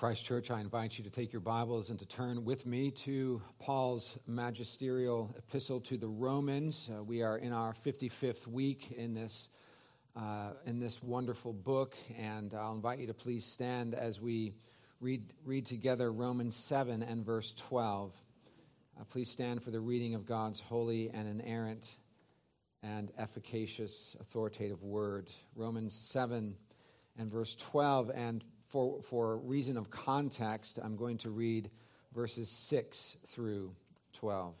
Christ Church, I invite you to take your Bibles and to turn with me to Paul's magisterial epistle to the Romans. Uh, we are in our 55th week in this, uh, in this wonderful book, and I'll invite you to please stand as we read, read together Romans 7 and verse 12. Uh, please stand for the reading of God's holy and inerrant and efficacious authoritative word. Romans 7 and verse 12. And for, for reason of context, I'm going to read verses 6 through 12,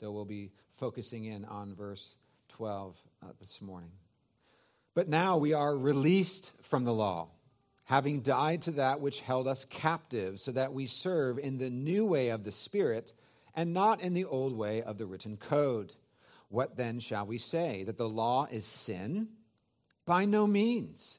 though we'll be focusing in on verse 12 uh, this morning. But now we are released from the law, having died to that which held us captive, so that we serve in the new way of the Spirit and not in the old way of the written code. What then shall we say? That the law is sin? By no means.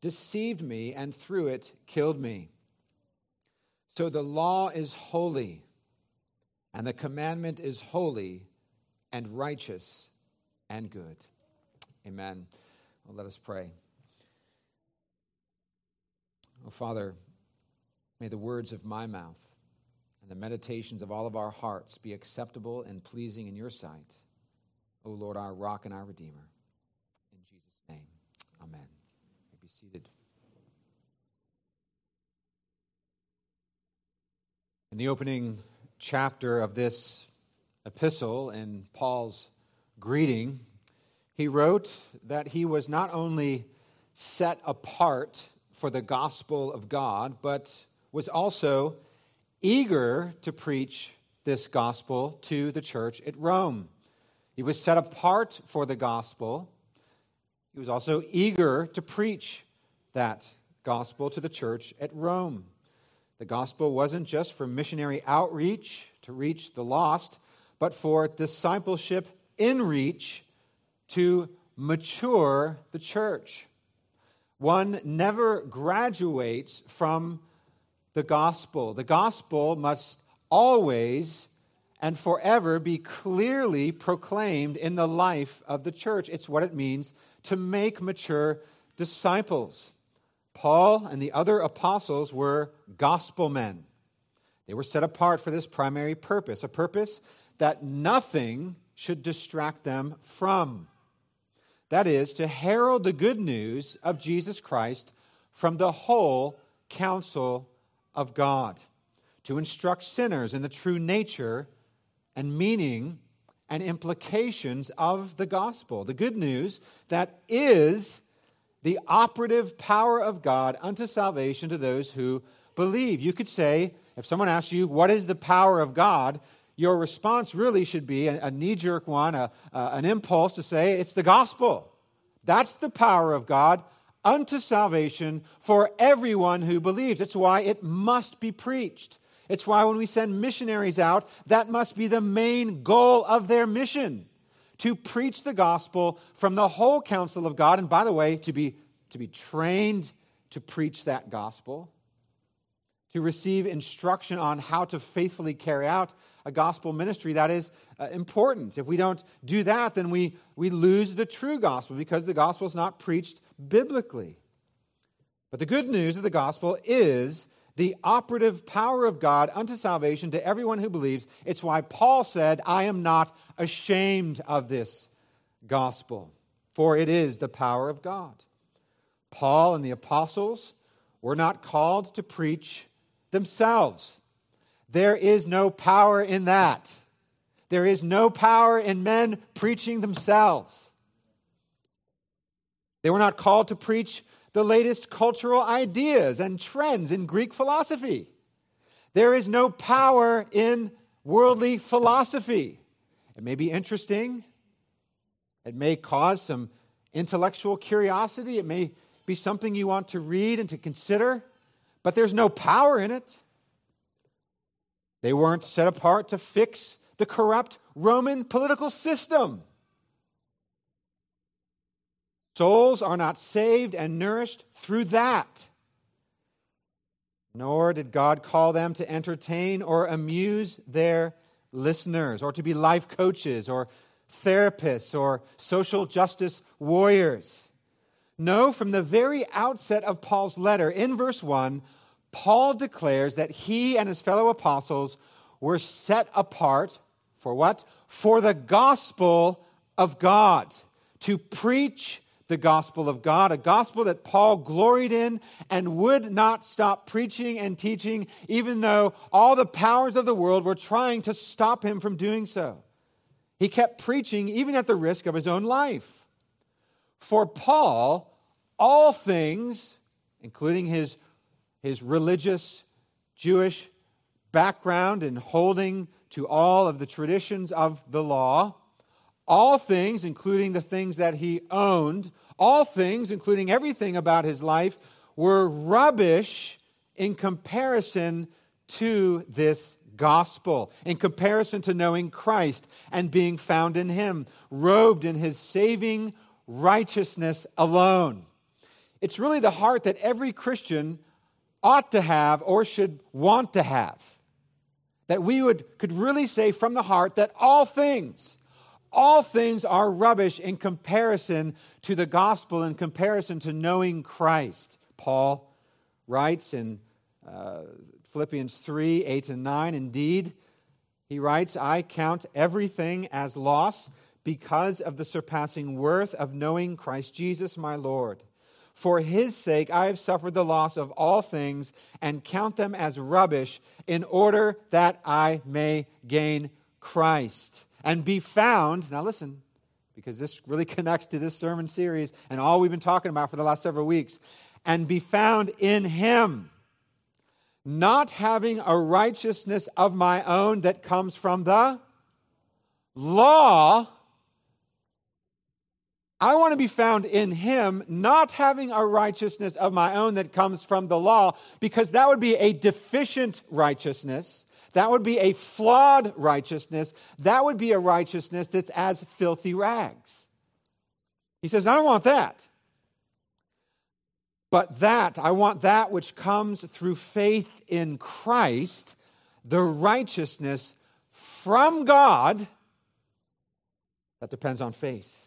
deceived me and through it killed me. So the law is holy, and the commandment is holy and righteous and good. Amen. Well, let us pray. Oh, Father, may the words of my mouth and the meditations of all of our hearts be acceptable and pleasing in your sight. O Lord, our rock and our redeemer. In Jesus' name, amen seated. In the opening chapter of this epistle, in Paul's greeting, he wrote that he was not only set apart for the gospel of God, but was also eager to preach this gospel to the church at Rome. He was set apart for the gospel. He was also eager to preach that gospel to the church at Rome. The gospel wasn't just for missionary outreach to reach the lost, but for discipleship in reach to mature the church. One never graduates from the gospel. The gospel must always and forever be clearly proclaimed in the life of the church. It's what it means to make mature disciples. Paul and the other apostles were gospel men. They were set apart for this primary purpose, a purpose that nothing should distract them from. That is, to herald the good news of Jesus Christ from the whole counsel of God, to instruct sinners in the true nature and meaning and implications of the gospel, the good news that is the operative power of God unto salvation to those who believe. You could say, if someone asks you, What is the power of God? your response really should be a, a knee jerk one, a, uh, an impulse to say, It's the gospel. That's the power of God unto salvation for everyone who believes. It's why it must be preached. It's why when we send missionaries out, that must be the main goal of their mission to preach the gospel from the whole counsel of God. And by the way, to be, to be trained to preach that gospel, to receive instruction on how to faithfully carry out a gospel ministry. That is uh, important. If we don't do that, then we, we lose the true gospel because the gospel is not preached biblically. But the good news of the gospel is the operative power of God unto salvation to everyone who believes. It's why Paul said, I am not ashamed of this gospel, for it is the power of God. Paul and the apostles were not called to preach themselves. There is no power in that. There is no power in men preaching themselves. They were not called to preach the latest cultural ideas and trends in Greek philosophy. There is no power in worldly philosophy. It may be interesting, it may cause some intellectual curiosity, it may be something you want to read and to consider, but there's no power in it. They weren't set apart to fix the corrupt Roman political system. Souls are not saved and nourished through that. Nor did God call them to entertain or amuse their listeners, or to be life coaches, or therapists, or social justice warriors. No, from the very outset of Paul's letter, in verse 1, Paul declares that he and his fellow apostles were set apart for what? For the gospel of God, to preach the gospel of God, a gospel that Paul gloried in and would not stop preaching and teaching, even though all the powers of the world were trying to stop him from doing so. He kept preaching even at the risk of his own life. For Paul, all things, including his, his religious Jewish background and holding to all of the traditions of the law, all things, including the things that he owned, all things, including everything about his life, were rubbish in comparison to this gospel, in comparison to knowing Christ and being found in him, robed in his saving righteousness alone. It's really the heart that every Christian ought to have or should want to have. That we would, could really say from the heart that all things, all things are rubbish in comparison to the gospel, in comparison to knowing Christ. Paul writes in uh, Philippians 3 8 and 9, indeed, he writes, I count everything as loss because of the surpassing worth of knowing Christ Jesus my Lord. For his sake I have suffered the loss of all things and count them as rubbish in order that I may gain Christ and be found. Now, listen, because this really connects to this sermon series and all we've been talking about for the last several weeks. And be found in Him, not having a righteousness of my own that comes from the law. I want to be found in Him, not having a righteousness of my own that comes from the law, because that would be a deficient righteousness that would be a flawed righteousness. That would be a righteousness that's as filthy rags. He says, I don't want that. But that, I want that which comes through faith in Christ, the righteousness from God that depends on faith.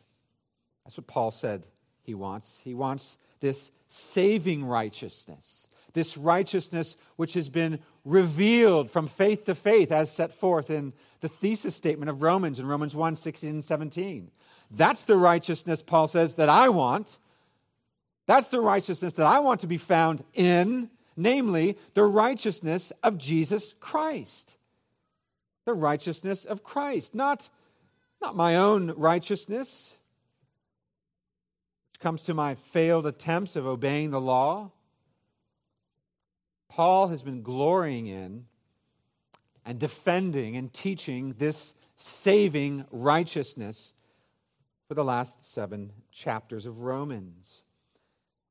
That's what Paul said he wants. He wants this saving righteousness this righteousness which has been revealed from faith to faith, as set forth in the thesis statement of Romans in Romans 1 16 and 17. That's the righteousness, Paul says, that I want. That's the righteousness that I want to be found in, namely, the righteousness of Jesus Christ. The righteousness of Christ, not, not my own righteousness, which comes to my failed attempts of obeying the law Paul has been glorying in and defending and teaching this saving righteousness for the last seven chapters of Romans.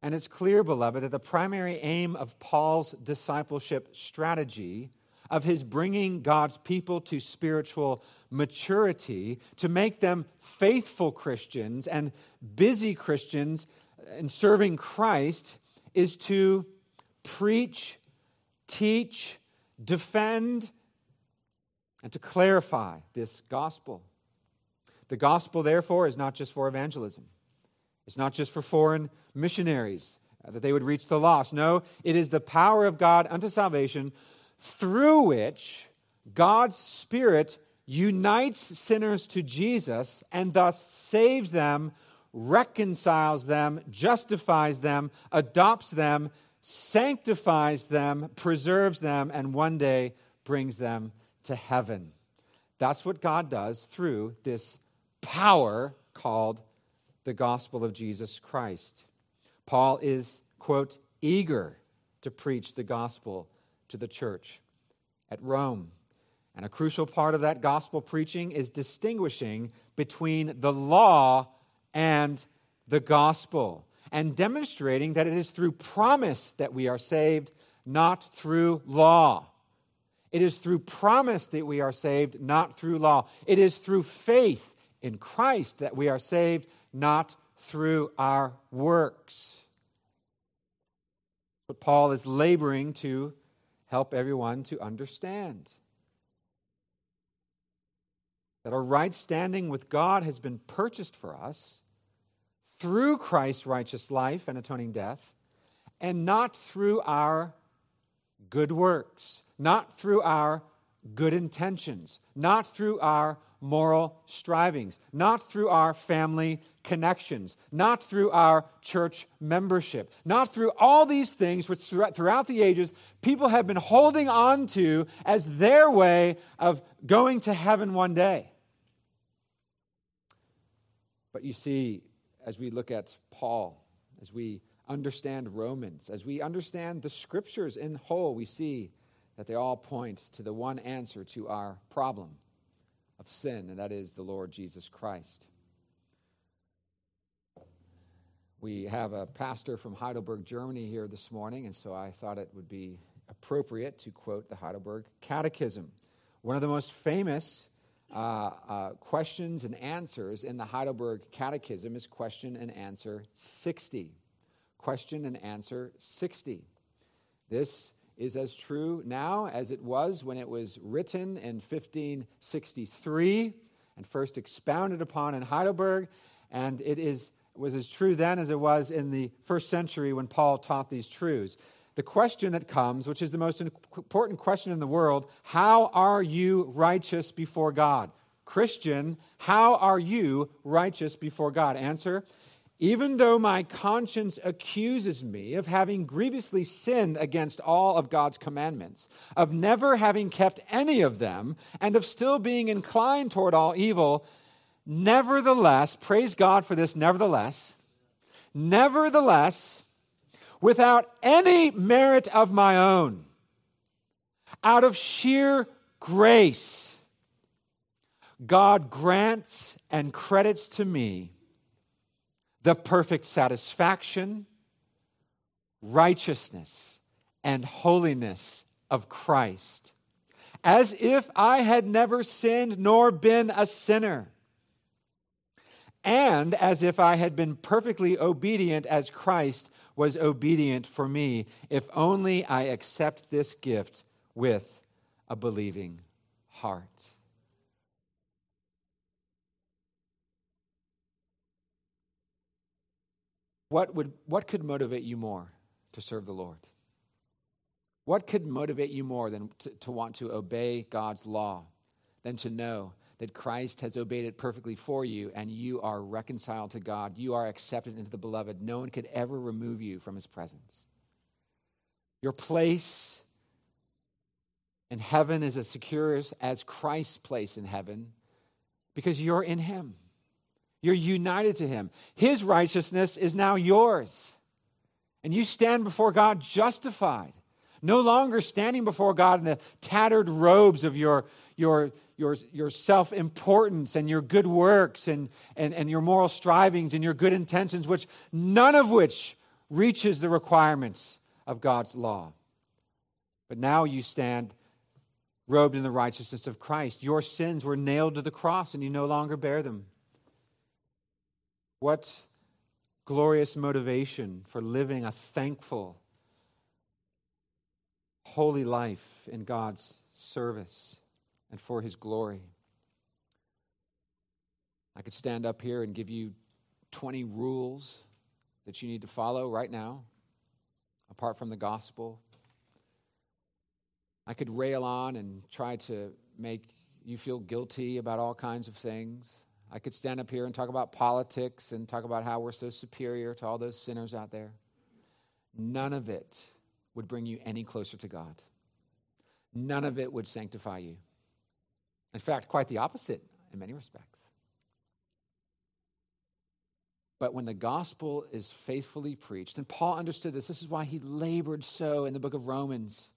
And it's clear, beloved, that the primary aim of Paul's discipleship strategy, of his bringing God's people to spiritual maturity, to make them faithful Christians and busy Christians in serving Christ, is to preach teach, defend, and to clarify this gospel. The gospel, therefore, is not just for evangelism, it's not just for foreign missionaries uh, that they would reach the lost. No, it is the power of God unto salvation through which God's Spirit unites sinners to Jesus and thus saves them, reconciles them, justifies them, adopts them, sanctifies them, preserves them, and one day brings them to heaven. That's what God does through this power called the gospel of Jesus Christ. Paul is, quote, eager to preach the gospel to the church at Rome. And a crucial part of that gospel preaching is distinguishing between the law and the gospel and demonstrating that it is through promise that we are saved, not through law. It is through promise that we are saved, not through law. It is through faith in Christ that we are saved, not through our works. But Paul is laboring to help everyone to understand that our right standing with God has been purchased for us through Christ's righteous life and atoning death, and not through our good works, not through our good intentions, not through our moral strivings, not through our family connections, not through our church membership, not through all these things which throughout the ages people have been holding on to as their way of going to heaven one day. But you see, as we look at Paul, as we understand Romans, as we understand the scriptures in whole, we see that they all point to the one answer to our problem of sin, and that is the Lord Jesus Christ. We have a pastor from Heidelberg, Germany here this morning, and so I thought it would be appropriate to quote the Heidelberg Catechism. One of the most famous uh, uh, questions and answers in the Heidelberg Catechism is question and answer 60. Question and answer 60. This is as true now as it was when it was written in 1563 and first expounded upon in Heidelberg, and it is, was as true then as it was in the first century when Paul taught these truths. The question that comes, which is the most important question in the world how are you righteous before God? Christian, how are you righteous before God? Answer even though my conscience accuses me of having grievously sinned against all of God's commandments, of never having kept any of them, and of still being inclined toward all evil, nevertheless, praise God for this, nevertheless, nevertheless, without any merit of my own, out of sheer grace, God grants and credits to me the perfect satisfaction, righteousness, and holiness of Christ, as if I had never sinned nor been a sinner, and as if I had been perfectly obedient as Christ was obedient for me, if only I accept this gift with a believing heart. What, would, what could motivate you more to serve the Lord? What could motivate you more than to, to want to obey God's law, than to know that Christ has obeyed it perfectly for you and you are reconciled to God? You are accepted into the beloved. No one could ever remove you from his presence. Your place in heaven is as secure as Christ's place in heaven because you're in him. You're united to him. His righteousness is now yours. And you stand before God justified, no longer standing before God in the tattered robes of your, your, your, your self importance and your good works and, and, and your moral strivings and your good intentions, which none of which reaches the requirements of God's law. But now you stand robed in the righteousness of Christ. Your sins were nailed to the cross and you no longer bear them. What glorious motivation for living a thankful, holy life in God's service and for His glory. I could stand up here and give you 20 rules that you need to follow right now, apart from the gospel. I could rail on and try to make you feel guilty about all kinds of things. I could stand up here and talk about politics and talk about how we're so superior to all those sinners out there. None of it would bring you any closer to God. None of it would sanctify you. In fact, quite the opposite in many respects. But when the gospel is faithfully preached, and Paul understood this, this is why he labored so in the book of Romans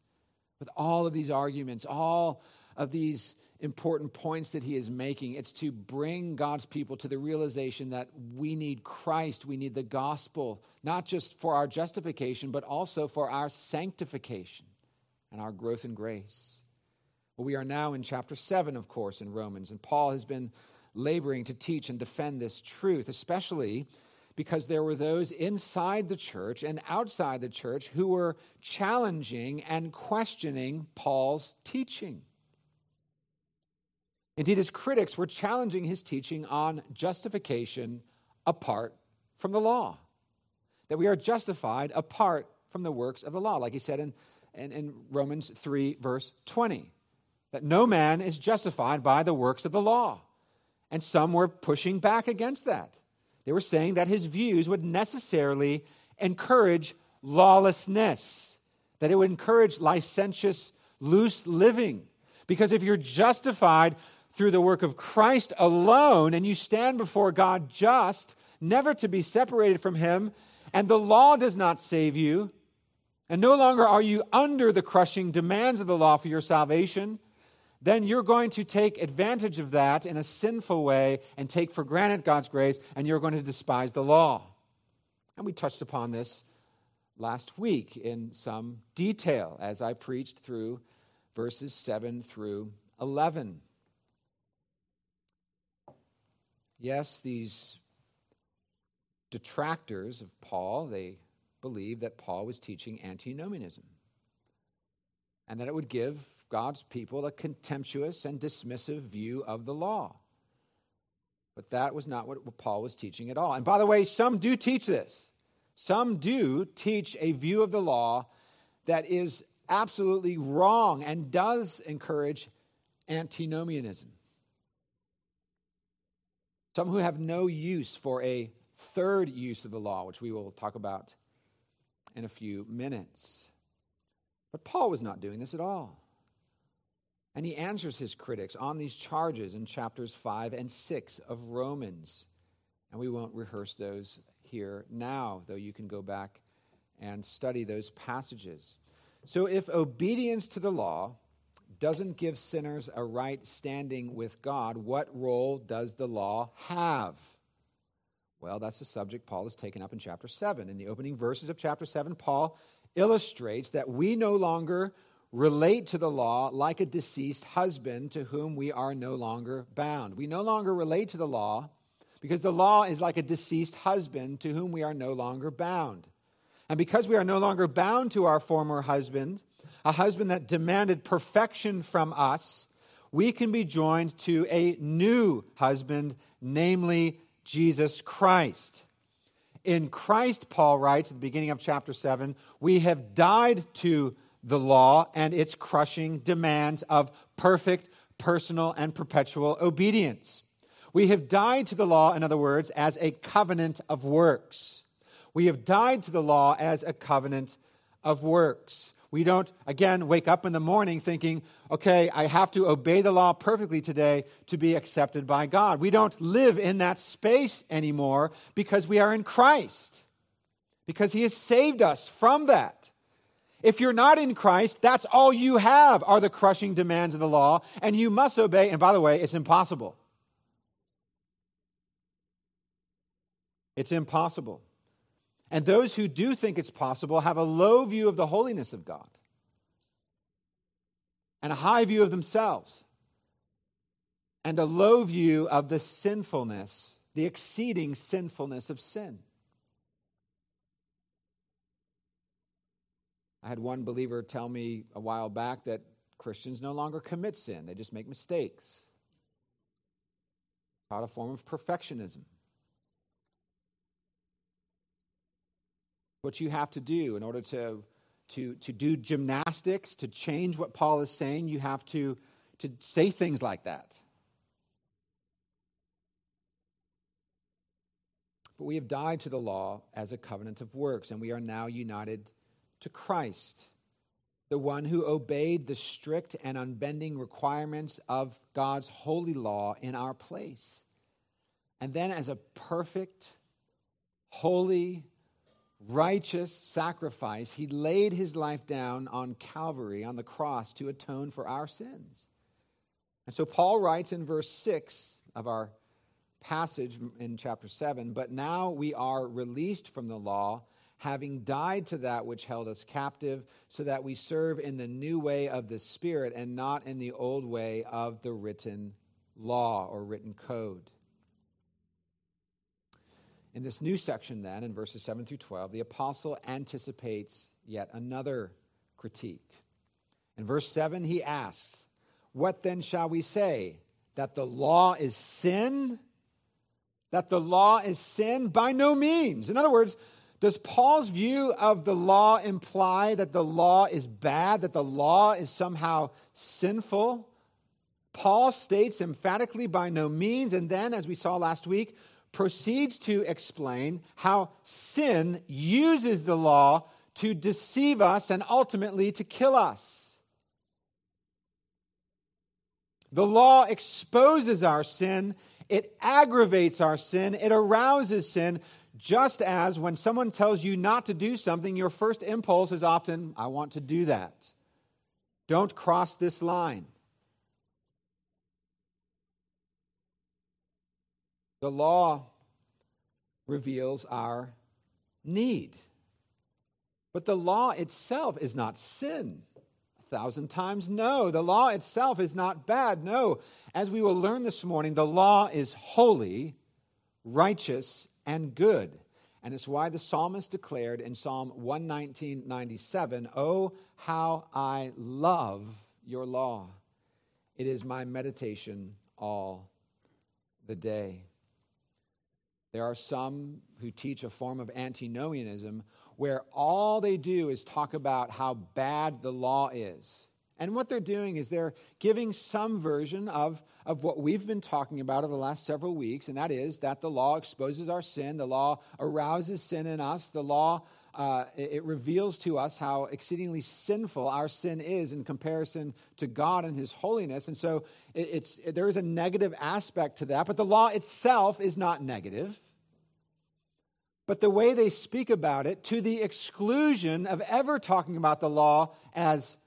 with all of these arguments, all of these important points that he is making. It's to bring God's people to the realization that we need Christ, we need the gospel, not just for our justification, but also for our sanctification and our growth in grace. Well, we are now in chapter 7, of course, in Romans, and Paul has been laboring to teach and defend this truth, especially because there were those inside the church and outside the church who were challenging and questioning Paul's teaching. Indeed, his critics were challenging his teaching on justification apart from the law, that we are justified apart from the works of the law, like he said in, in, in Romans 3, verse 20, that no man is justified by the works of the law. And some were pushing back against that. They were saying that his views would necessarily encourage lawlessness, that it would encourage licentious, loose living. Because if you're justified through the work of Christ alone and you stand before God just, never to be separated from Him, and the law does not save you, and no longer are you under the crushing demands of the law for your salvation, then you're going to take advantage of that in a sinful way and take for granted God's grace, and you're going to despise the law. And we touched upon this last week in some detail as I preached through verses 7 through 11. Yes, these detractors of Paul, they believed that Paul was teaching antinomianism and that it would give God's people a contemptuous and dismissive view of the law. But that was not what Paul was teaching at all. And by the way, some do teach this. Some do teach a view of the law that is absolutely wrong and does encourage antinomianism. Some who have no use for a third use of the law, which we will talk about in a few minutes. But Paul was not doing this at all. And he answers his critics on these charges in chapters 5 and 6 of Romans. And we won't rehearse those here now, though you can go back and study those passages. So, if obedience to the law doesn't give sinners a right standing with God, what role does the law have? Well, that's the subject Paul has taken up in chapter 7. In the opening verses of chapter 7, Paul illustrates that we no longer relate to the law like a deceased husband to whom we are no longer bound. We no longer relate to the law because the law is like a deceased husband to whom we are no longer bound. And because we are no longer bound to our former husband, a husband that demanded perfection from us, we can be joined to a new husband, namely Jesus Christ. In Christ, Paul writes at the beginning of chapter 7, we have died to the law and its crushing demands of perfect, personal, and perpetual obedience. We have died to the law, in other words, as a covenant of works. We have died to the law as a covenant of works. We don't, again, wake up in the morning thinking, okay, I have to obey the law perfectly today to be accepted by God. We don't live in that space anymore because we are in Christ, because He has saved us from that. If you're not in Christ, that's all you have are the crushing demands of the law, and you must obey. And by the way, it's impossible. It's impossible. And those who do think it's possible have a low view of the holiness of God and a high view of themselves and a low view of the sinfulness, the exceeding sinfulness of sin. I had one believer tell me a while back that Christians no longer commit sin, they just make mistakes. Taught a form of perfectionism. What you have to do in order to, to, to do gymnastics, to change what Paul is saying, you have to, to say things like that. But we have died to the law as a covenant of works, and we are now united to Christ, the one who obeyed the strict and unbending requirements of God's holy law in our place. And then, as a perfect, holy, righteous sacrifice, he laid his life down on Calvary, on the cross, to atone for our sins. And so Paul writes in verse 6 of our passage in chapter 7 But now we are released from the law having died to that which held us captive, so that we serve in the new way of the Spirit and not in the old way of the written law or written code. In this new section, then, in verses 7 through 12, the apostle anticipates yet another critique. In verse 7, he asks, What then shall we say? That the law is sin? That the law is sin? By no means. In other words, does Paul's view of the law imply that the law is bad, that the law is somehow sinful? Paul states emphatically by no means, and then, as we saw last week, proceeds to explain how sin uses the law to deceive us and ultimately to kill us. The law exposes our sin, it aggravates our sin, it arouses sin, just as when someone tells you not to do something, your first impulse is often, I want to do that. Don't cross this line. The law reveals our need. But the law itself is not sin. A thousand times no. The law itself is not bad. No. As we will learn this morning, the law is holy, righteous, and good. And it's why the psalmist declared in Psalm 119.97, Oh, how I love your law. It is my meditation all the day. There are some who teach a form of antinomianism where all they do is talk about how bad the law is. And what they're doing is they're giving some version of, of what we've been talking about over the last several weeks, and that is that the law exposes our sin, the law arouses sin in us, the law. Uh, it reveals to us how exceedingly sinful our sin is in comparison to God and His holiness. And so it, it's, there is a negative aspect to that, but the law itself is not negative. But the way they speak about it, to the exclusion of ever talking about the law as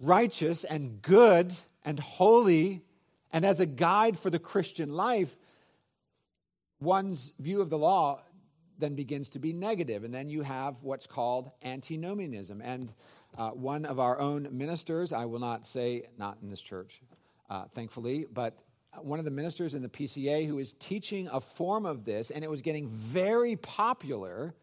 righteous and good and holy, and as a guide for the Christian life, one's view of the law then begins to be negative. And then you have what's called antinomianism. And uh, one of our own ministers, I will not say, not in this church, uh, thankfully, but one of the ministers in the PCA who is teaching a form of this, and it was getting very popular.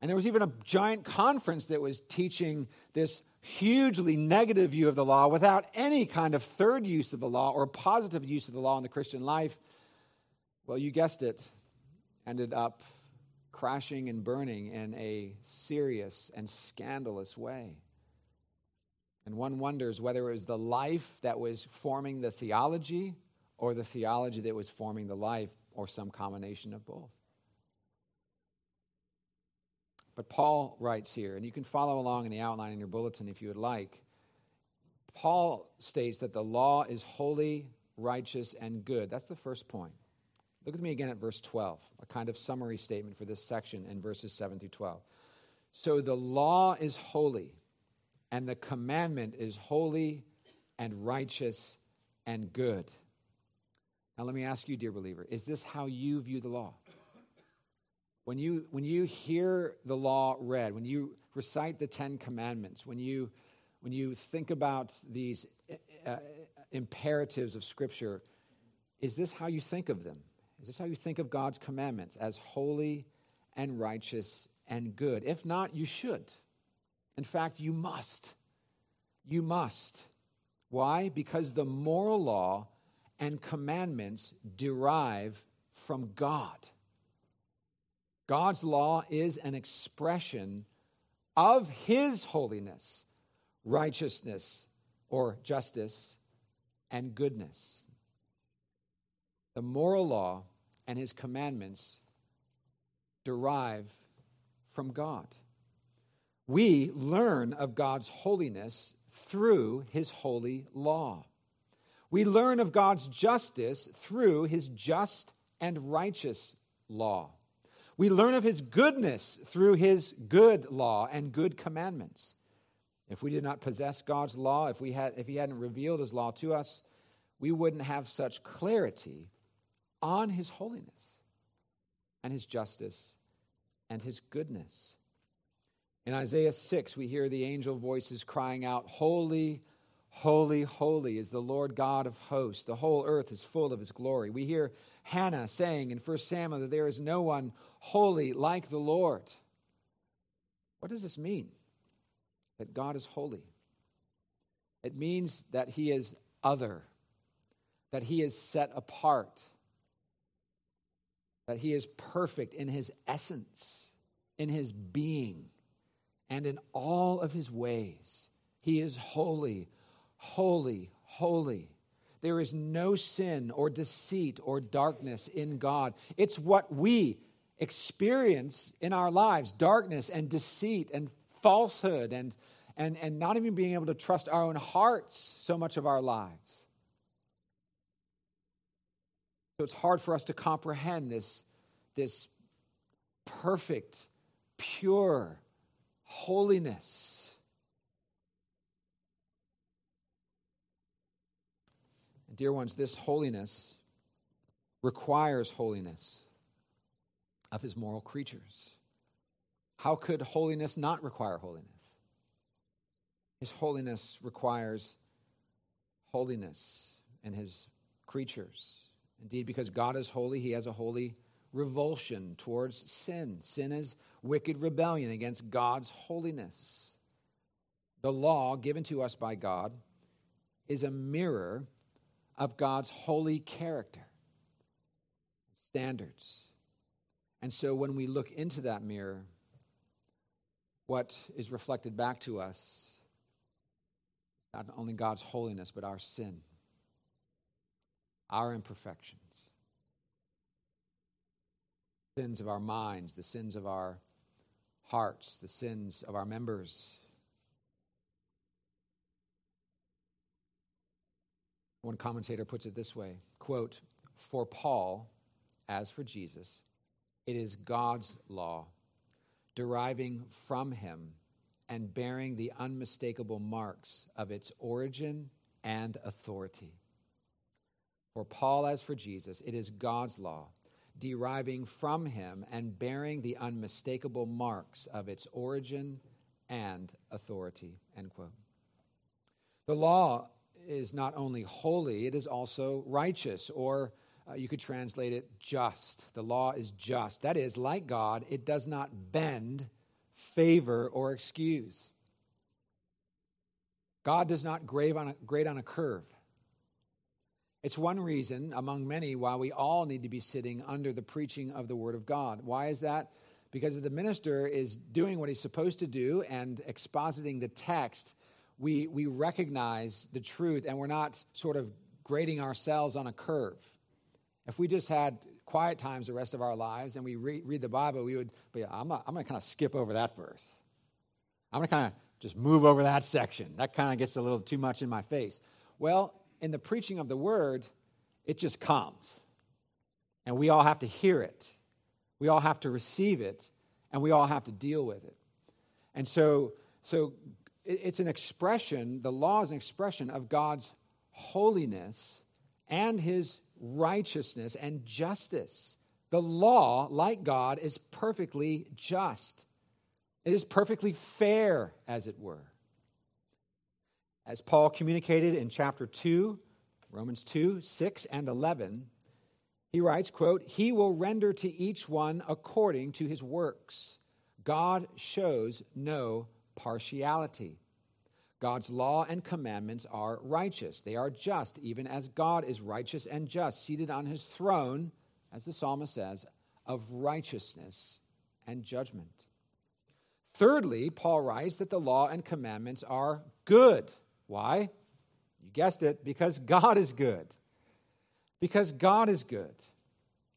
And there was even a giant conference that was teaching this hugely negative view of the law without any kind of third use of the law or positive use of the law in the Christian life, well, you guessed it, ended up crashing and burning in a serious and scandalous way. And one wonders whether it was the life that was forming the theology or the theology that was forming the life or some combination of both. But Paul writes here, and you can follow along in the outline in your bulletin if you would like. Paul states that the law is holy, righteous, and good. That's the first point. Look at me again at verse 12, a kind of summary statement for this section in verses 7 through 12. So the law is holy, and the commandment is holy and righteous and good. Now, let me ask you, dear believer, is this how you view the law? When you, when you hear the law read, when you recite the Ten Commandments, when you, when you think about these uh, imperatives of Scripture, is this how you think of them? Is this how you think of God's commandments as holy and righteous and good? If not, you should. In fact, you must. You must. Why? Because the moral law and commandments derive from God. God's law is an expression of His holiness, righteousness, or justice, and goodness. The moral law and His commandments derive from God. We learn of God's holiness through His holy law. We learn of God's justice through His just and righteous law. We learn of his goodness through his good law and good commandments. If we did not possess God's law, if, we had, if he hadn't revealed his law to us, we wouldn't have such clarity on his holiness and his justice and his goodness. In Isaiah 6, we hear the angel voices crying out, Holy, holy, holy is the Lord God of hosts. The whole earth is full of his glory. We hear Hannah saying in 1 Samuel that there is no one holy like the Lord. What does this mean? That God is holy. It means that he is other, that he is set apart, that he is perfect in his essence, in his being, and in all of his ways. He is holy, holy, holy. There is no sin or deceit or darkness in God. It's what we experience in our lives darkness and deceit and falsehood and, and, and not even being able to trust our own hearts so much of our lives. So it's hard for us to comprehend this, this perfect, pure holiness. Dear ones, this holiness requires holiness of his moral creatures. How could holiness not require holiness? His holiness requires holiness in his creatures. Indeed, because God is holy, he has a holy revulsion towards sin. Sin is wicked rebellion against God's holiness. The law given to us by God is a mirror of God's holy character, standards. And so when we look into that mirror, what is reflected back to us is not only God's holiness, but our sin, our imperfections, sins of our minds, the sins of our hearts, the sins of our members. One commentator puts it this way quote, For Paul, as for Jesus, it is God's law, deriving from him and bearing the unmistakable marks of its origin and authority. For Paul, as for Jesus, it is God's law, deriving from him and bearing the unmistakable marks of its origin and authority. End quote. The law is not only holy, it is also righteous or uh, you could translate it just. The law is just. That is, like God, it does not bend, favor, or excuse. God does not grade on a, grade on a curve. It's one reason, among many, why we all need to be sitting under the preaching of the Word of God. Why is that? Because if the minister is doing what he's supposed to do and expositing the text, we, we recognize the truth and we're not sort of grading ourselves on a curve. If we just had quiet times the rest of our lives and we re- read the Bible, we would, yeah, I'm, I'm going to kind of skip over that verse. I'm going to kind of just move over that section. That kind of gets a little too much in my face. Well, in the preaching of the word, it just comes. And we all have to hear it. We all have to receive it, and we all have to deal with it. And so, so it's an expression, the law is an expression of God's holiness and his righteousness and justice. The law, like God, is perfectly just. It is perfectly fair, as it were. As Paul communicated in chapter 2, Romans 2, 6, and 11, he writes, quote, He will render to each one according to his works. God shows no partiality. God's law and commandments are righteous. They are just, even as God is righteous and just, seated on his throne, as the psalmist says, of righteousness and judgment. Thirdly, Paul writes that the law and commandments are good. Why? You guessed it, because God is good. Because God is good.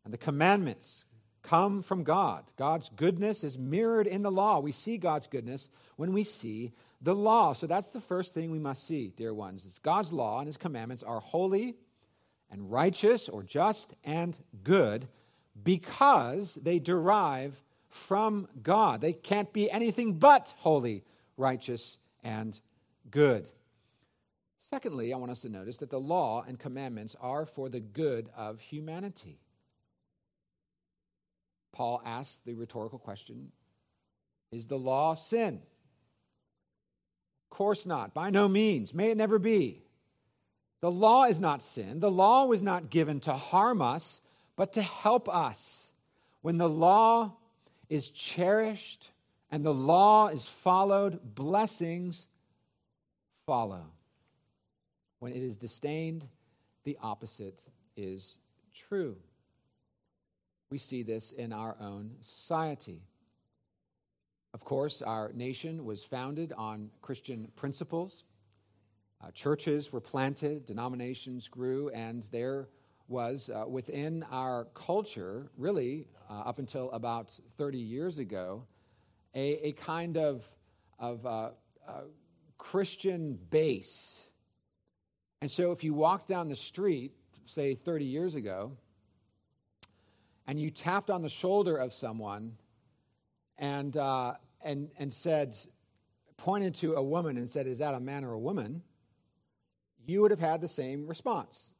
And the commandments come from God. God's goodness is mirrored in the law. We see God's goodness when we see the law. So that's the first thing we must see, dear ones. Is God's law and his commandments are holy and righteous or just and good because they derive from God. They can't be anything but holy, righteous, and good. Secondly, I want us to notice that the law and commandments are for the good of humanity. Paul asks the rhetorical question Is the law sin? Of course not. By no means. May it never be. The law is not sin. The law was not given to harm us, but to help us. When the law is cherished and the law is followed, blessings follow. When it is disdained, the opposite is true. We see this in our own society. Of course, our nation was founded on Christian principles. Uh, churches were planted, denominations grew, and there was uh, within our culture, really uh, up until about 30 years ago, a, a kind of, of uh, uh, Christian base. And so if you walked down the street, say 30 years ago, and you tapped on the shoulder of someone and, uh, and, and said, pointed to a woman and said, Is that a man or a woman? you would have had the same response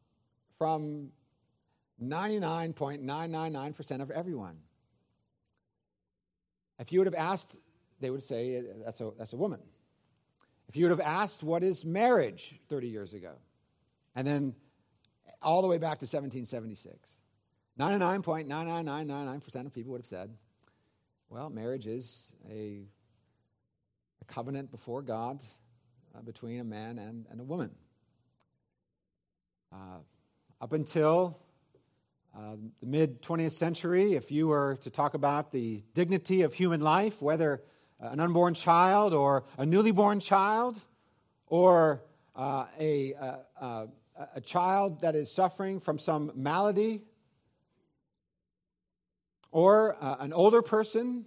from 99.999% of everyone. If you would have asked, they would say, That's a, that's a woman. If you would have asked, What is marriage 30 years ago? And then all the way back to 1776. 99.99999% of people would have said, well, marriage is a, a covenant before God uh, between a man and, and a woman. Uh, up until uh, the mid 20th century, if you were to talk about the dignity of human life, whether an unborn child or a newly born child or uh, a, a, a, a child that is suffering from some malady or uh, an older person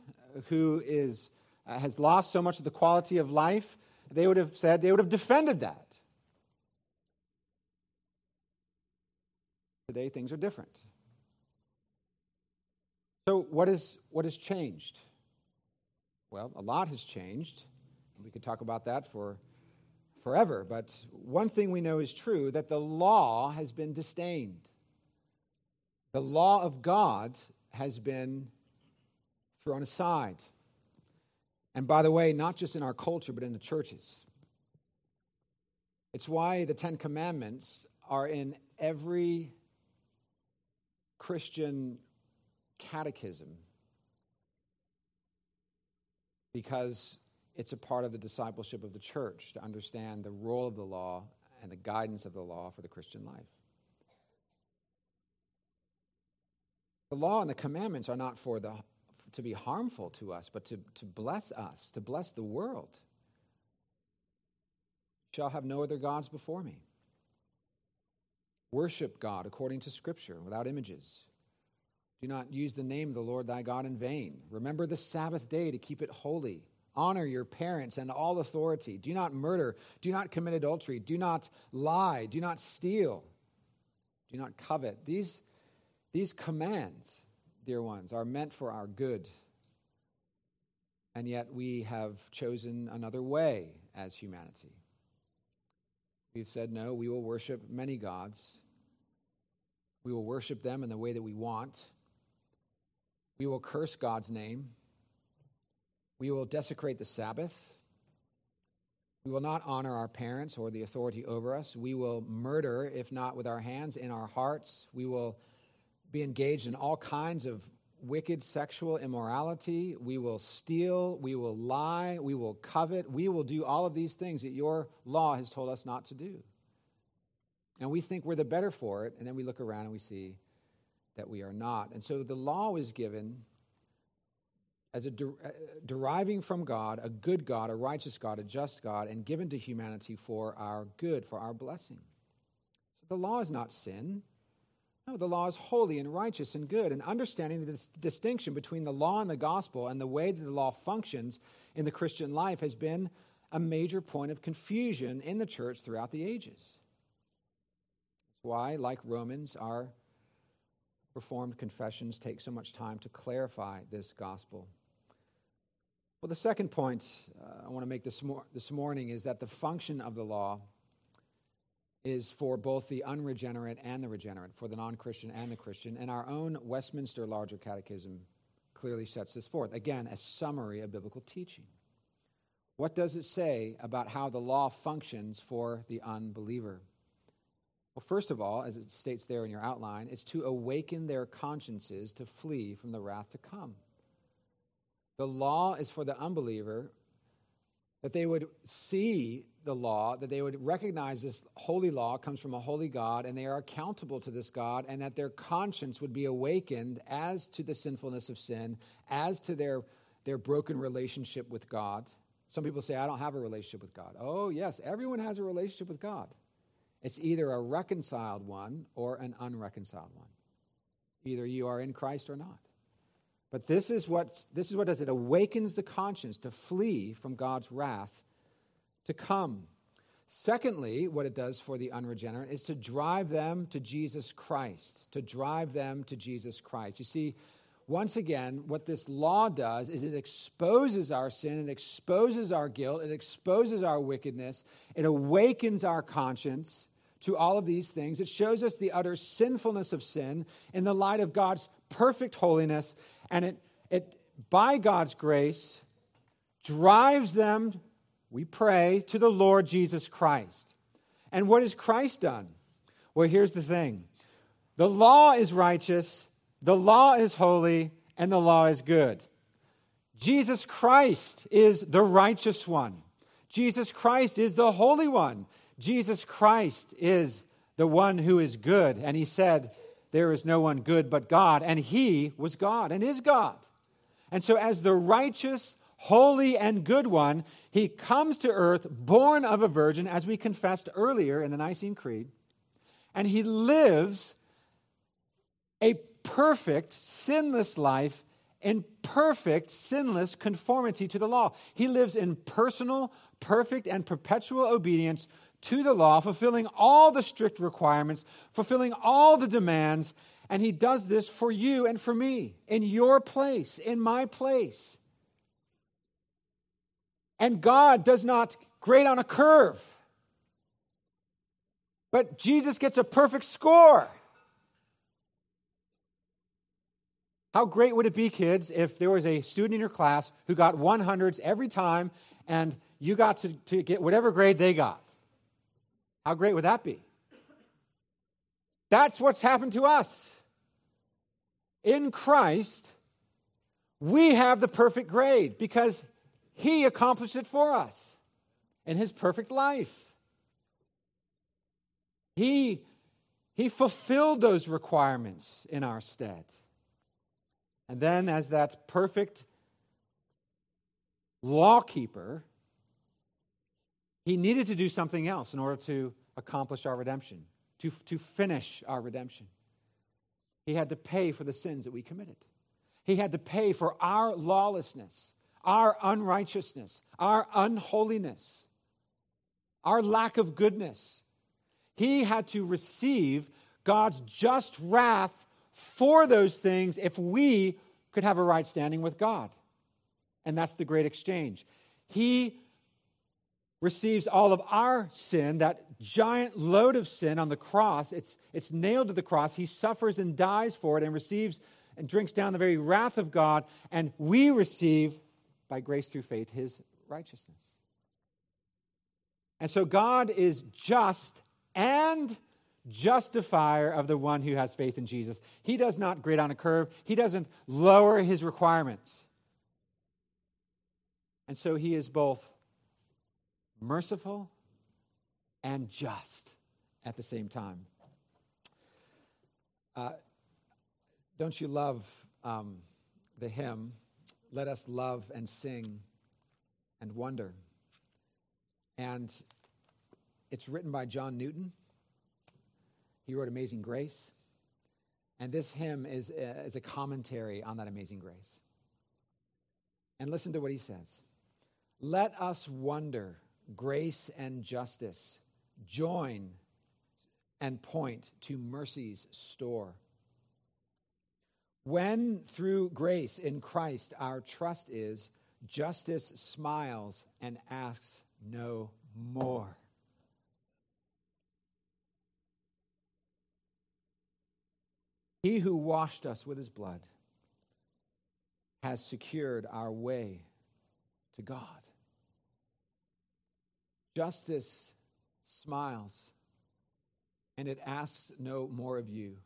who is, uh, has lost so much of the quality of life, they would have said, they would have defended that. Today, things are different. So, what, is, what has changed? Well, a lot has changed. We could talk about that for forever, but one thing we know is true that the law has been disdained. The law of God has been thrown aside. And by the way, not just in our culture, but in the churches. It's why the Ten Commandments are in every Christian catechism, because it's a part of the discipleship of the church to understand the role of the law and the guidance of the law for the Christian life. The law and the commandments are not for the, to be harmful to us, but to, to bless us, to bless the world. Shall have no other gods before me. Worship God according to Scripture without images. Do not use the name of the Lord thy God in vain. Remember the Sabbath day to keep it holy. Honor your parents and all authority. Do not murder. Do not commit adultery. Do not lie. Do not steal. Do not covet. These these commands, dear ones, are meant for our good. And yet we have chosen another way as humanity. We've said, no, we will worship many gods. We will worship them in the way that we want. We will curse God's name. We will desecrate the Sabbath. We will not honor our parents or the authority over us. We will murder, if not with our hands, in our hearts. We will be engaged in all kinds of wicked sexual immorality. We will steal. We will lie. We will covet. We will do all of these things that your law has told us not to do. And we think we're the better for it, and then we look around and we see that we are not. And so the law is given as a uh, deriving from God, a good God, a righteous God, a just God, and given to humanity for our good, for our blessing. So the law is not sin. No, the law is holy and righteous and good. And understanding the dis- distinction between the law and the gospel and the way that the law functions in the Christian life has been a major point of confusion in the church throughout the ages. That's why, like Romans, our Reformed confessions take so much time to clarify this gospel. Well, the second point uh, I want to make this, mor- this morning is that the function of the law is for both the unregenerate and the regenerate, for the non Christian and the Christian. And our own Westminster Larger Catechism clearly sets this forth. Again, a summary of biblical teaching. What does it say about how the law functions for the unbeliever? Well, first of all, as it states there in your outline, it's to awaken their consciences to flee from the wrath to come. The law is for the unbeliever that they would see the law, that they would recognize this holy law comes from a holy God, and they are accountable to this God, and that their conscience would be awakened as to the sinfulness of sin, as to their, their broken relationship with God. Some people say, I don't have a relationship with God. Oh, yes, everyone has a relationship with God. It's either a reconciled one or an unreconciled one. Either you are in Christ or not. But this is what this is what does it awakens the conscience to flee from God's wrath to come. Secondly, what it does for the unregenerate is to drive them to Jesus Christ, to drive them to Jesus Christ. You see, once again, what this law does is it exposes our sin, it exposes our guilt, it exposes our wickedness, it awakens our conscience to all of these things. It shows us the utter sinfulness of sin in the light of God's perfect holiness, and it, it by God's grace, drives them, we pray, to the Lord Jesus Christ. And what has Christ done? Well, here's the thing the law is righteous, the law is holy, and the law is good. Jesus Christ is the righteous one. Jesus Christ is the holy one. Jesus Christ is the one who is good. And he said, There is no one good but God. And he was God and is God. And so, as the righteous, holy, and good one, he comes to earth born of a virgin, as we confessed earlier in the Nicene Creed. And he lives a perfect, sinless life in perfect, sinless conformity to the law. He lives in personal, perfect, and perpetual obedience to the law, fulfilling all the strict requirements, fulfilling all the demands, and he does this for you and for me, in your place, in my place. And God does not grade on a curve, but Jesus gets a perfect score. How great would it be, kids, if there was a student in your class who got 100s every time and you got to, to get whatever grade they got? How great would that be? That's what's happened to us. In Christ, we have the perfect grade because He accomplished it for us in His perfect life. He, he fulfilled those requirements in our stead. And then, as that perfect lawkeeper, he needed to do something else in order to accomplish our redemption, to, to finish our redemption. He had to pay for the sins that we committed. He had to pay for our lawlessness, our unrighteousness, our unholiness, our lack of goodness. He had to receive God's just wrath for those things if we could have a right standing with God. And that's the great exchange. He receives all of our sin, that giant load of sin on the cross. It's, it's nailed to the cross. He suffers and dies for it and receives and drinks down the very wrath of God. And we receive, by grace through faith, his righteousness. And so God is just and justifier of the one who has faith in Jesus. He does not grade on a curve, he doesn't lower his requirements. And so he is both merciful and just at the same time. Uh, don't you love um, the hymn, Let Us Love and Sing and Wonder? And it's written by John Newton. He wrote Amazing Grace. And this hymn is a, is a commentary on that amazing grace. And listen to what he says Let us wonder grace and justice join and point to mercy's store. When through grace in Christ our trust is, justice smiles and asks no more. He who washed us with his blood has secured our way to God. Justice smiles and it asks no more of you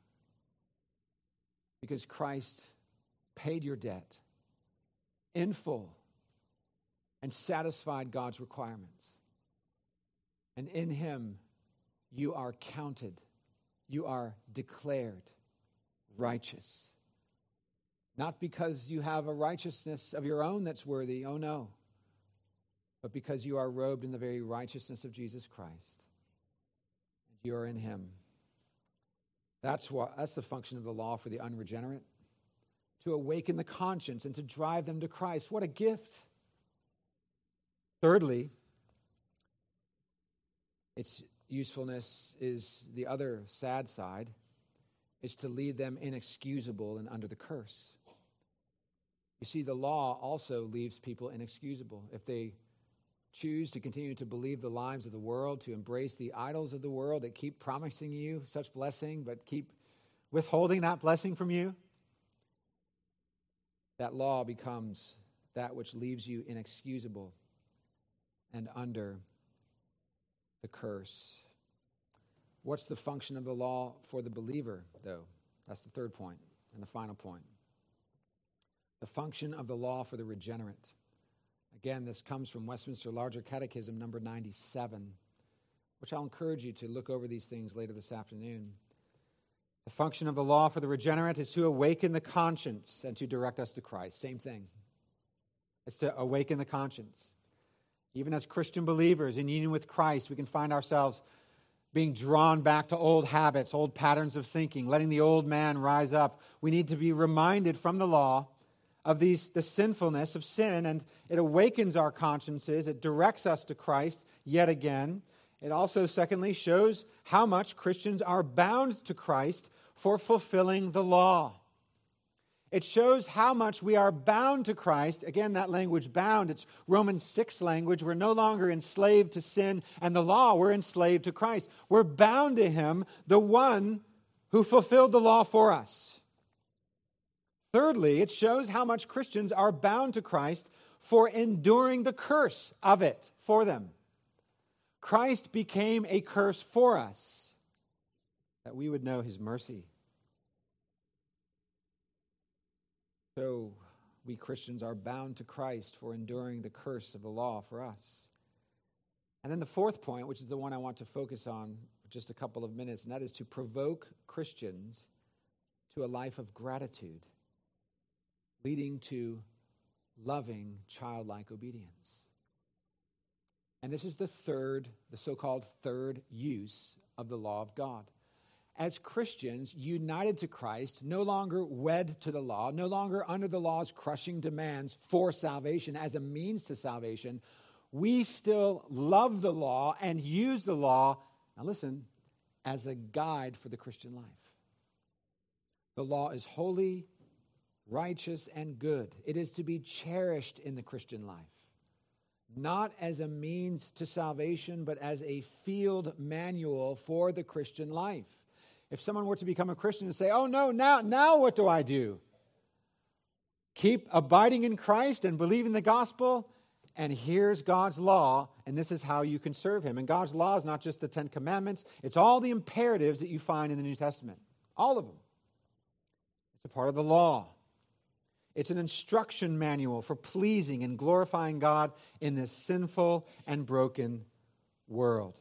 because Christ paid your debt in full and satisfied God's requirements. And in Him, you are counted, you are declared righteous. Not because you have a righteousness of your own that's worthy, oh no, but because you are robed in the very righteousness of Jesus Christ. You are in Him. That's, what, that's the function of the law for the unregenerate to awaken the conscience and to drive them to Christ. What a gift. Thirdly, its usefulness is the other sad side is to lead them inexcusable and under the curse. You see, the law also leaves people inexcusable. If they choose to continue to believe the lies of the world, to embrace the idols of the world that keep promising you such blessing, but keep withholding that blessing from you, that law becomes that which leaves you inexcusable and under the curse. What's the function of the law for the believer, though? That's the third point and the final point. The function of the law for the regenerate. Again, this comes from Westminster Larger Catechism, number 97, which I'll encourage you to look over these things later this afternoon. The function of the law for the regenerate is to awaken the conscience and to direct us to Christ. Same thing. It's to awaken the conscience. Even as Christian believers in union with Christ, we can find ourselves being drawn back to old habits, old patterns of thinking, letting the old man rise up. We need to be reminded from the law of these, the sinfulness of sin, and it awakens our consciences. It directs us to Christ yet again. It also, secondly, shows how much Christians are bound to Christ for fulfilling the law. It shows how much we are bound to Christ. Again, that language bound, it's Romans 6 language. We're no longer enslaved to sin and the law, we're enslaved to Christ. We're bound to Him, the one who fulfilled the law for us. Thirdly, it shows how much Christians are bound to Christ for enduring the curse of it for them. Christ became a curse for us that we would know his mercy. So, we Christians are bound to Christ for enduring the curse of the law for us. And then the fourth point, which is the one I want to focus on just a couple of minutes, and that is to provoke Christians to a life of gratitude, leading to loving childlike obedience. And this is the third, the so called third use of the law of God. As Christians, united to Christ, no longer wed to the law, no longer under the law's crushing demands for salvation as a means to salvation, we still love the law and use the law, now listen, as a guide for the Christian life. The law is holy, righteous, and good. It is to be cherished in the Christian life not as a means to salvation, but as a field manual for the Christian life. If someone were to become a Christian and say, Oh, no, now, now what do I do? Keep abiding in Christ and believing the gospel, and here's God's law, and this is how you can serve Him. And God's law is not just the Ten Commandments, it's all the imperatives that you find in the New Testament. All of them. It's a part of the law. It's an instruction manual for pleasing and glorifying God in this sinful and broken world.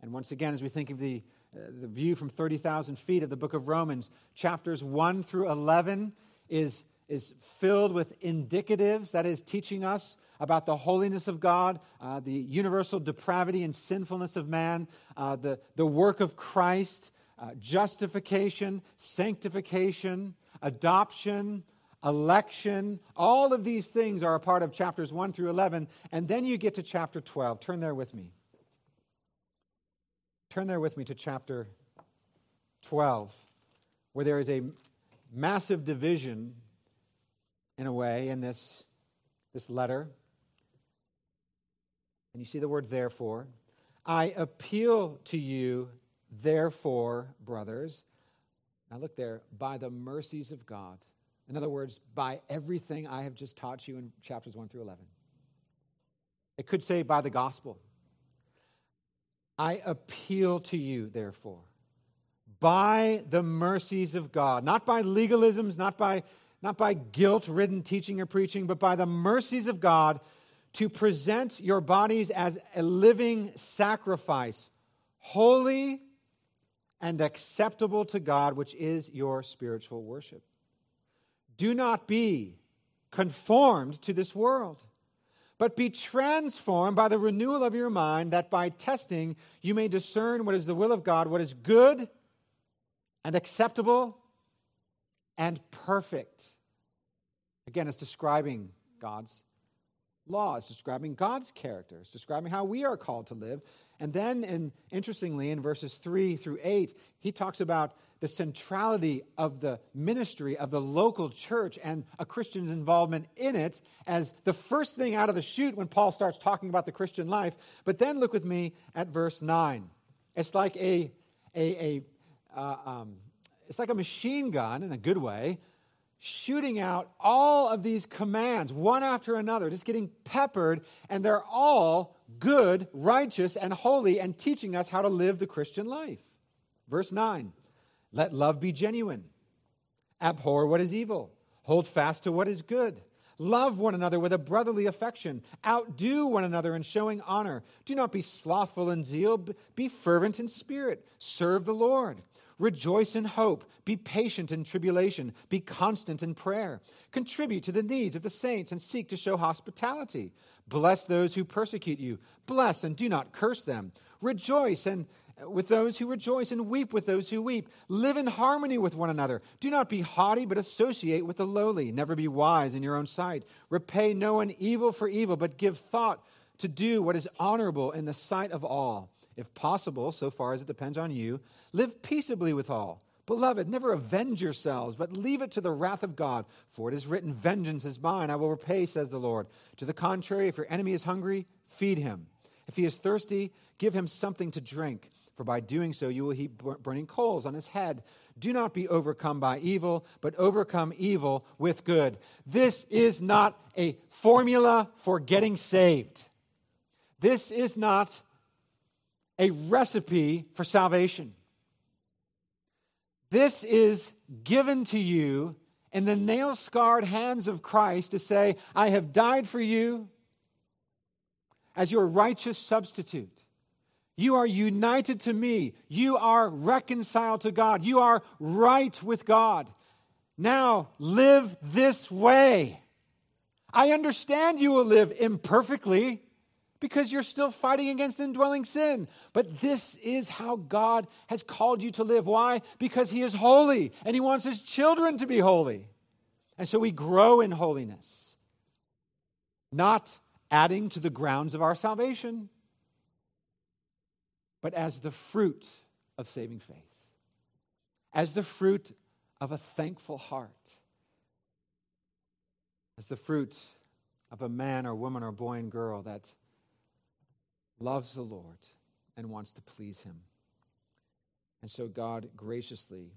And once again, as we think of the, uh, the view from 30,000 feet of the book of Romans, chapters 1 through 11 is, is filled with indicatives, that is, teaching us about the holiness of God, uh, the universal depravity and sinfulness of man, uh, the, the work of Christ, uh, justification, sanctification, adoption, election, all of these things are a part of chapters 1 through 11. And then you get to chapter 12. Turn there with me. Turn there with me to chapter 12, where there is a massive division, in a way, in this, this letter. And you see the word therefore. I appeal to you, therefore, brothers. Now look there, by the mercies of God In other words, by everything I have just taught you in chapters 1 through 11. It could say by the gospel. I appeal to you, therefore, by the mercies of God, not by legalisms, not by, not by guilt ridden teaching or preaching, but by the mercies of God to present your bodies as a living sacrifice, holy and acceptable to God, which is your spiritual worship. Do not be conformed to this world, but be transformed by the renewal of your mind, that by testing you may discern what is the will of God, what is good and acceptable and perfect. Again, it's describing God's law. It's describing God's character. It's describing how we are called to live. And then, in, interestingly, in verses 3 through 8, he talks about the centrality of the ministry of the local church and a Christian's involvement in it as the first thing out of the chute when Paul starts talking about the Christian life. But then look with me at verse 9. It's like a, a, a uh, um, it's like a machine gun in a good way, shooting out all of these commands one after another, just getting peppered, and they're all good, righteous, and holy, and teaching us how to live the Christian life. Verse 9 Let love be genuine, abhor what is evil, hold fast to what is good. Love one another with a brotherly affection. Outdo one another in showing honor. Do not be slothful in zeal, be fervent in spirit. Serve the Lord. Rejoice in hope. Be patient in tribulation. Be constant in prayer. Contribute to the needs of the saints and seek to show hospitality. Bless those who persecute you. Bless and do not curse them. Rejoice and with those who rejoice and weep with those who weep. Live in harmony with one another. Do not be haughty, but associate with the lowly. Never be wise in your own sight. Repay no one evil for evil, but give thought to do what is honorable in the sight of all. If possible, so far as it depends on you, live peaceably with all. Beloved, never avenge yourselves, but leave it to the wrath of God. For it is written, Vengeance is mine, I will repay, says the Lord. To the contrary, if your enemy is hungry, feed him. If he is thirsty, give him something to drink, for by doing so you will heap burning coals on his head. Do not be overcome by evil, but overcome evil with good. This is not a formula for getting saved. This is not a recipe for salvation. This is given to you in the nail scarred hands of Christ to say, I have died for you as your righteous substitute. You are united to me. You are reconciled to God. You are right with God. Now live this way. I understand you will live imperfectly because you're still fighting against indwelling sin. But this is how God has called you to live. Why? Because He is holy and He wants His children to be holy. And so we grow in holiness, not adding to the grounds of our salvation, but as the fruit of saving faith, as the fruit of a thankful heart, as the fruit of a man or woman or boy and girl that loves the Lord and wants to please him. And so God graciously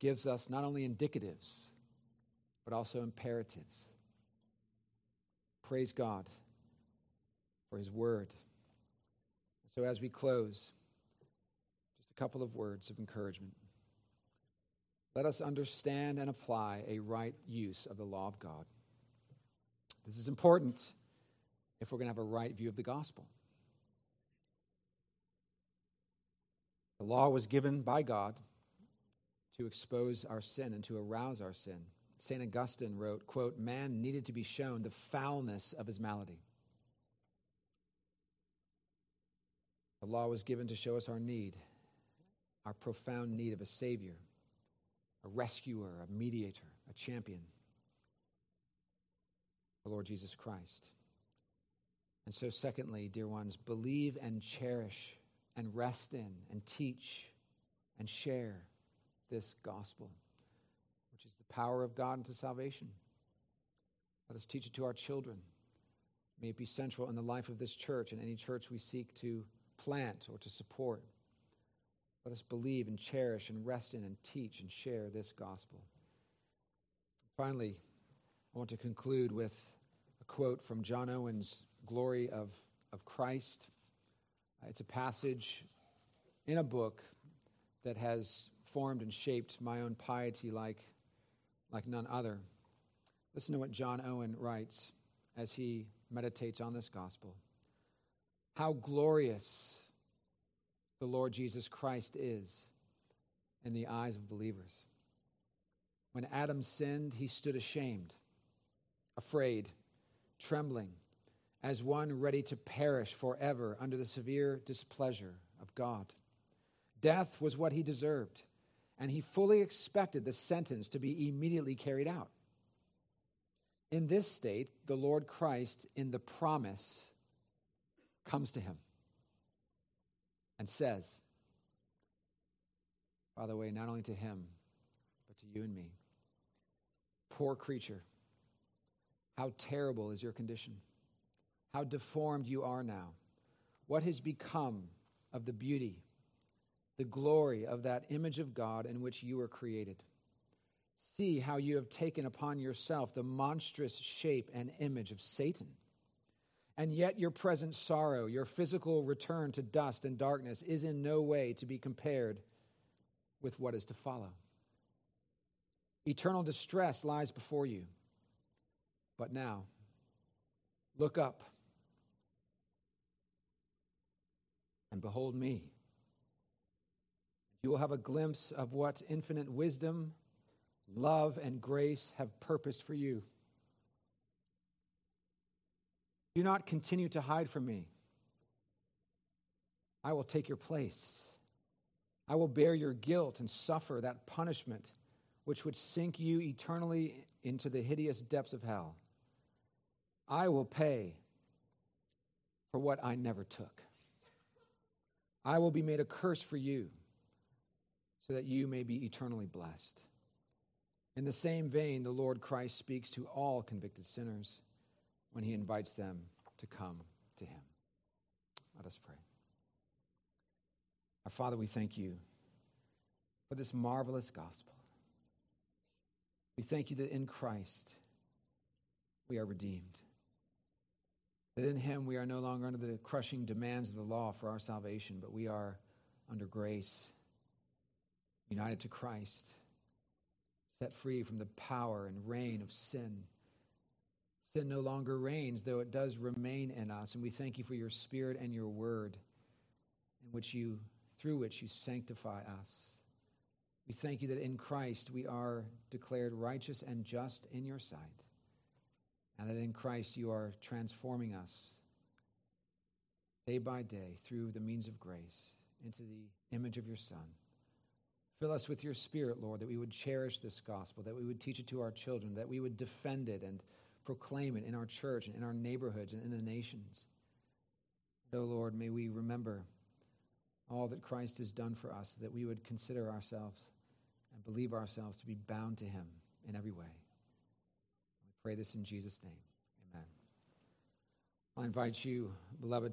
gives us not only indicatives, but also imperatives. Praise God for his word. So as we close, just a couple of words of encouragement. Let us understand and apply a right use of the law of God. This is important if we're going to have a right view of the gospel. The law was given by God to expose our sin and to arouse our sin. St. Augustine wrote, quote, Man needed to be shown the foulness of his malady. The law was given to show us our need, our profound need of a Savior, a rescuer, a mediator, a champion, the Lord Jesus Christ. And so, secondly, dear ones, believe and cherish and rest in and teach and share this gospel, which is the power of God unto salvation. Let us teach it to our children. May it be central in the life of this church and any church we seek to plant or to support. Let us believe and cherish and rest in and teach and share this gospel. Finally, I want to conclude with a quote from John Owen's Glory of, of Christ. Uh, it's a passage in a book that has formed and shaped my own piety like, like none other. Listen to what John Owen writes as he meditates on this gospel. How glorious the Lord Jesus Christ is in the eyes of believers. When Adam sinned, he stood ashamed, afraid, trembling, as one ready to perish forever under the severe displeasure of God. Death was what he deserved, and he fully expected the sentence to be immediately carried out. In this state, the Lord Christ, in the promise, comes to him and says, by the way, not only to him, but to you and me, poor creature, how terrible is your condition, how deformed you are now. What has become of the beauty, the glory of that image of God in which you were created? See how you have taken upon yourself the monstrous shape and image of Satan. And yet, your present sorrow, your physical return to dust and darkness, is in no way to be compared with what is to follow. Eternal distress lies before you. But now, look up and behold me. You will have a glimpse of what infinite wisdom love, and grace have purposed for you. Do not continue to hide from me. I will take your place. I will bear your guilt and suffer that punishment which would sink you eternally into the hideous depths of hell. I will pay for what I never took. I will be made a curse for you so that you may be eternally blessed. In the same vein, the Lord Christ speaks to all convicted sinners when he invites them to come to him. Let us pray. Our Father, we thank you for this marvelous gospel. We thank you that in Christ we are redeemed, that in him we are no longer under the crushing demands of the law for our salvation, but we are under grace, united to Christ set free from the power and reign of sin. Sin no longer reigns, though it does remain in us. And we thank you for your spirit and your word, in which you, through which you sanctify us. We thank you that in Christ we are declared righteous and just in your sight, and that in Christ you are transforming us day by day through the means of grace into the image of your Son. Fill us with your spirit, Lord, that we would cherish this gospel, that we would teach it to our children, that we would defend it and proclaim it in our church and in our neighborhoods and in the nations. Oh, Lord, may we remember all that Christ has done for us, that we would consider ourselves and believe ourselves to be bound to him in every way. We pray this in Jesus' name. Amen. I invite you, beloved.